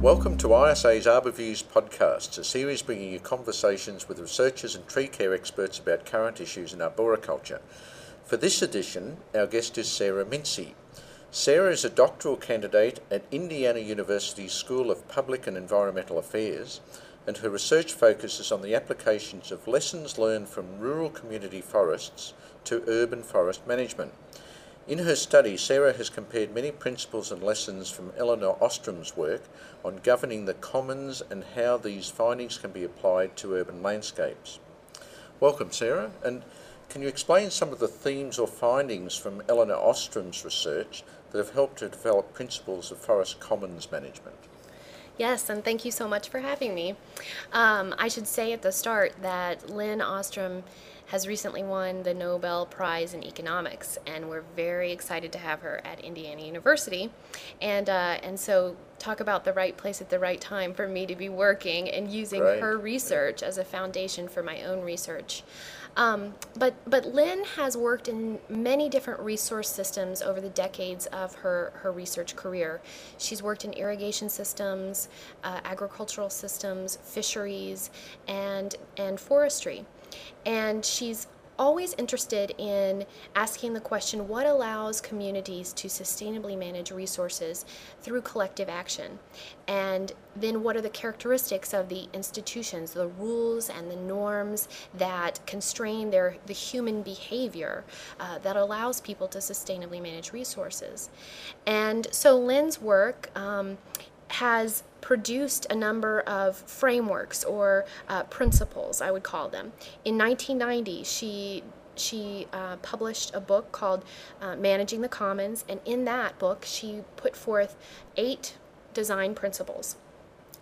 Welcome to ISA's Arborviews podcast, a series bringing you conversations with researchers and tree care experts about current issues in arboriculture. For this edition, our guest is Sarah Mincey. Sarah is a doctoral candidate at Indiana University's School of Public and Environmental Affairs, and her research focuses on the applications of lessons learned from rural community forests to urban forest management. In her study, Sarah has compared many principles and lessons from Elinor Ostrom's work on governing the commons and how these findings can be applied to urban landscapes. Welcome, Sarah, and can you explain some of the themes or findings from Elinor Ostrom's research that have helped to develop principles of forest commons management? Yes, and thank you so much for having me. Um, I should say at the start that Lin Ostrom has recently won the Nobel Prize in Economics, and we're very excited to have her at Indiana University. And uh, and so talk about the right place at the right time for me to be working and using Right. her research as a foundation for my own research. Um, but but Lin has worked in many different resource systems over the decades of her, her research career. She's worked in irrigation systems, uh, agricultural systems, fisheries, and and forestry, and she's always interested in asking the question what allows communities to sustainably manage resources through collective action? And then what are the characteristics of the institutions the rules and the norms that constrain their the human behavior uh, that allows people to sustainably manage resources? And so Lin's work um, has produced a number of frameworks or uh, principles, I would call them. In 1990, she she uh, published a book called uh, Managing the Commons, and in that book, she put forth eight design principles.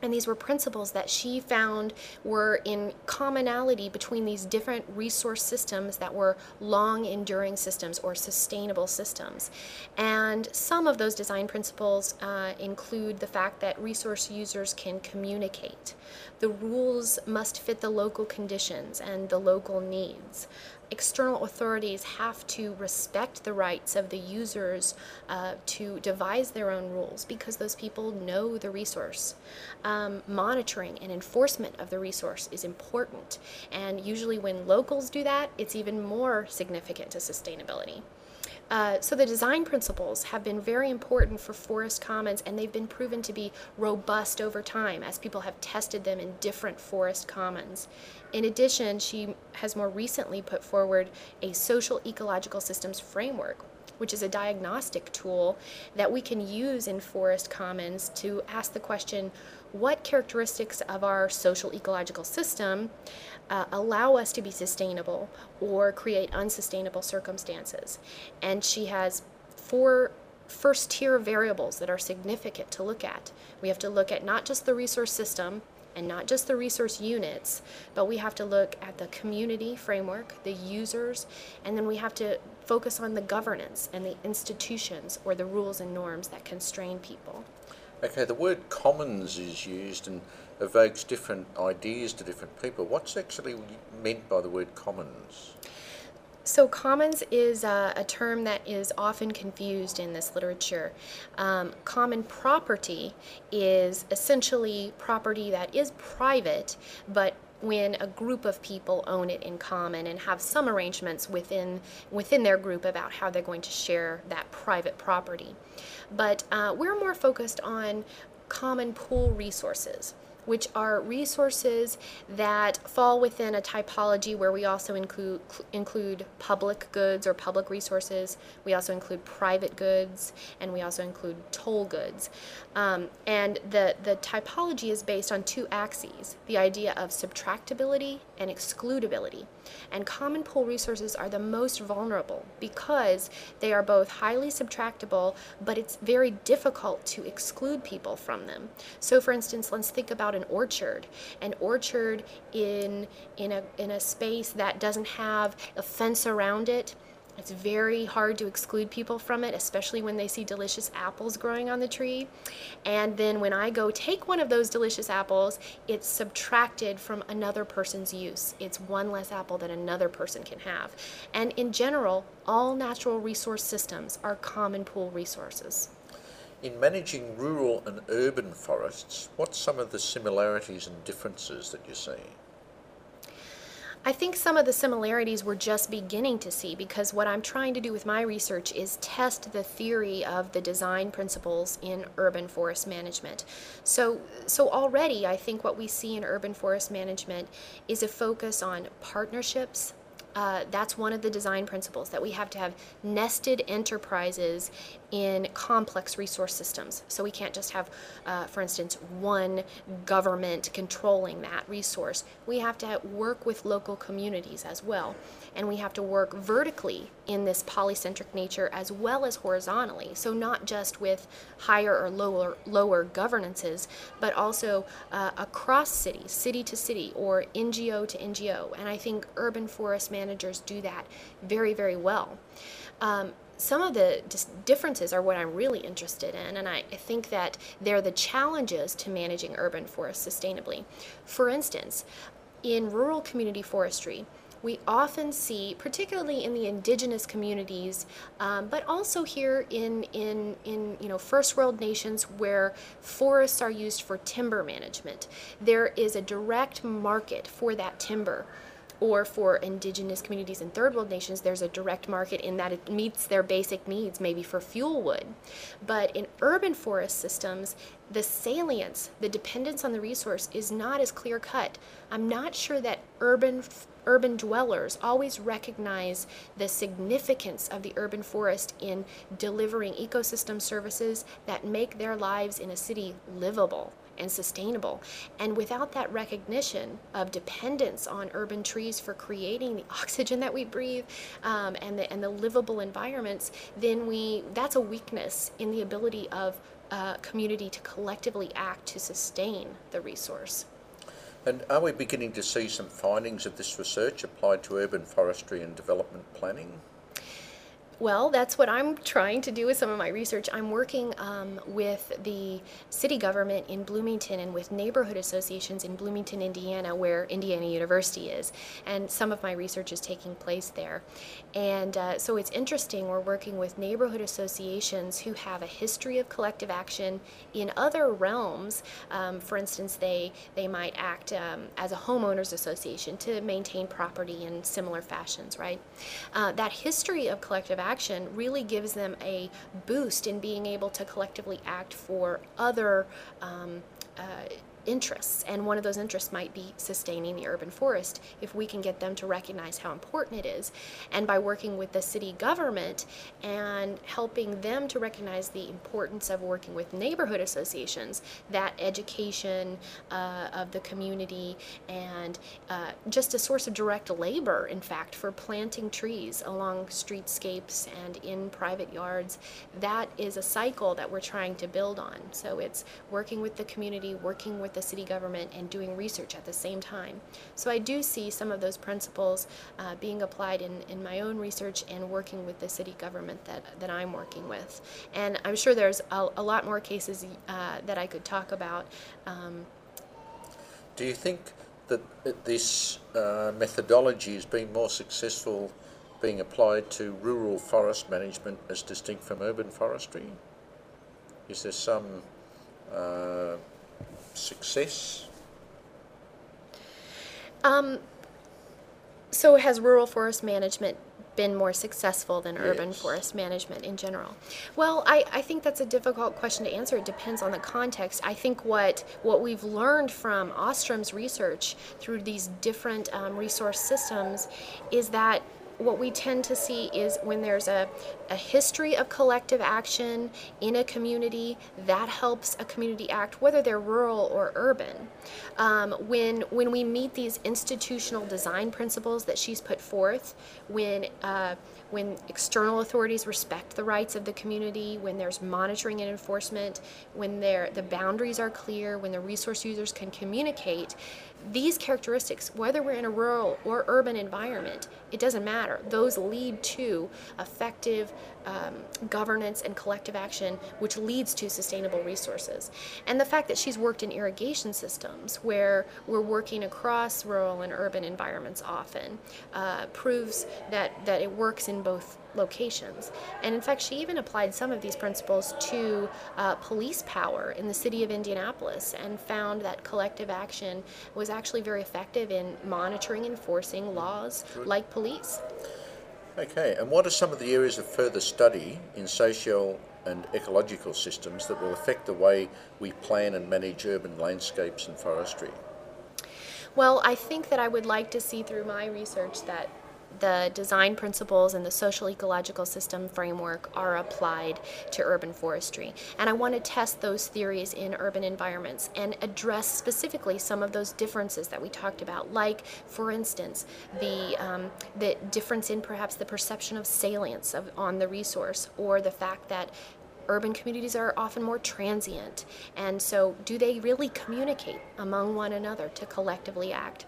And these were principles that she found were in commonality between these different resource systems that were long enduring systems or sustainable systems. And some of those design principles uh, include the fact that resource users can communicate. The rules must fit the local conditions and the local needs external authorities have to respect the rights of the users uh, to devise their own rules because those people know the resource. Um, monitoring and enforcement of the resource is important, and usually when locals do that, it's even more significant to sustainability. Uh, so the design principles have been very important for forest commons and they've been proven to be robust over time as people have tested them in different forest commons. In addition, she has more recently put forward a social ecological systems framework which is a diagnostic tool that we can use in forest commons to ask the question what characteristics of our social ecological system uh, allow us to be sustainable or create unsustainable circumstances. And she has four first tier variables that are significant to look at. We have to look at not just the resource system and not just the resource units, but we have to look at the community framework, the users, and then we have to focus on the governance and the institutions or the rules and norms that constrain people. Okay, the word commons is used and evokes different ideas to different people. What's actually meant by the word commons? So, commons is uh, a term that is often confused in this literature. Um, common property is essentially property that is private, but when a group of people own it in common and have some arrangements within within their group about how they're going to share that private property. But uh, we're more focused on common pool resources which are resources that fall within a typology where we also include include public goods or public resources. We also include private goods, and we also include toll goods. Um, and the the typology is based on two axes: the idea of subtractability and excludability. And common pool resources are the most vulnerable because they are both highly subtractable, but it's very difficult to exclude people from them. So, for instance, let's think about an orchard. An orchard in in a in a space that doesn't have a fence around it. It's very hard to exclude people from it, especially when they see delicious apples growing on the tree. And then when I go take one of those delicious apples, it's subtracted from another person's use. It's one less apple that another person can have. And in general, all natural resource systems are common pool resources. In managing rural and urban forests, what's some of the similarities and differences that you see? I think some of the similarities we're just beginning to see because what I'm trying to do with my research is test the theory of the design principles in urban forest management. So, so already I think what we see in urban forest management is a focus on partnerships, uh, that's one of the design principles that we have to have nested enterprises in complex resource systems. So we can't just have, uh, for instance, one government controlling that resource. We have to work with local communities as well. And we have to work vertically in this polycentric nature as well as horizontally. So not just with higher or lower, lower governances, but also uh, across cities, city to city, or NGO to NGO. And I think urban forest managers do that very, very well. Um, some of the differences are what I'm really interested in, and I think that they're the challenges to managing urban forests sustainably. For instance, in rural community forestry, we often see, particularly in the indigenous communities, um, but also here in, in, in you know, first world nations where forests are used for timber management, there is a direct market for that timber or for indigenous communities in third world nations, there's a direct market in that it meets their basic needs, maybe for fuel wood. But in urban forest systems, the salience, the dependence on the resource is not as clear cut. I'm not sure that urban urban dwellers always recognize the significance of the urban forest in delivering ecosystem services that make their lives in a city livable and sustainable. And without that recognition of dependence on urban trees for creating the oxygen that we breathe um, and, the, and the livable environments, then we that's a weakness in the ability of uh, community to collectively act to sustain the resource. And are we beginning to see some findings of this research applied to urban forestry and development planning? Well, that's what I'm trying to do with some of my research. I'm working um, with the city government in Bloomington and with neighborhood associations in Bloomington, Indiana, where Indiana University is. And some of my research is taking place there. And uh, so it's interesting. We're working with neighborhood associations who have a history of collective action in other realms. Um, for instance, they, they might act um, as a homeowners association to maintain property in similar fashions, right? Uh, that history of collective action action really gives them a boost in being able to collectively act for other um, uh, interests, and one of those interests might be sustaining the urban forest if we can get them to recognize how important it is. And by working with the city government and helping them to recognize the importance of working with neighborhood associations, that education uh, of the community and uh, just a source of direct labor, in fact, for planting trees along streetscapes and in private yards, that is a cycle that we're trying to build on. So it's working with the community, working with the city government and doing research at the same time. So I do see some of those principles uh, being applied in, in my own research and working with the city government that, that I'm working with. And I'm sure there's a, a lot more cases uh, that I could talk about. Um, do you think that this uh, methodology has been more successful being applied to rural forest management as distinct from urban forestry? Is there some uh, success? Um, so has rural forest management been more successful than urban yes. forest management in general? Well, I, I think that's a difficult question to answer. It depends on the context. I think what, what we've learned from Ostrom's research through these different um, resource systems is that what we tend to see is when there's a, a history of collective action in a community, that helps a community act, whether they're rural or urban. Um, when, when we meet these institutional design principles that she's put forth, when uh, when external authorities respect the rights of the community, when there's monitoring and enforcement, when the boundaries are clear, when the resource users can communicate, these characteristics, whether we're in a rural or urban environment, it doesn't matter. Those lead to effective um, governance and collective action, which leads to sustainable resources. And the fact that she's worked in irrigation systems, where we're working across rural and urban environments often, uh, proves that, that it works in both locations. And in fact, she even applied some of these principles to uh, police power in the city of Indianapolis and found that collective action was actually very effective in monitoring and enforcing laws like police. Okay, and what are some of the areas of further study in social and ecological systems that will affect the way we plan and manage urban landscapes and forestry? Well, I think that I would like to see through my research that the design principles and the social ecological system framework are applied to urban forestry. And I want to test those theories in urban environments and address specifically some of those differences that we talked about, like, for instance, the, um, the difference in perhaps the perception of salience of, on the resource or the fact that urban communities are often more transient. And so, do they really communicate among one another to collectively act?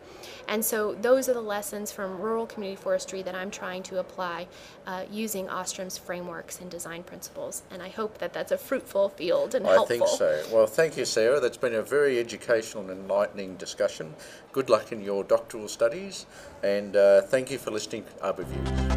And so, those are the lessons from rural community forestry that I'm trying to apply uh, using Ostrom's frameworks and design principles. And I hope that that's a fruitful field and I helpful. I think so. Well, thank you, Sarah. That's been a very educational and enlightening discussion. Good luck in your doctoral studies, and uh, thank you for listening Arbor Views.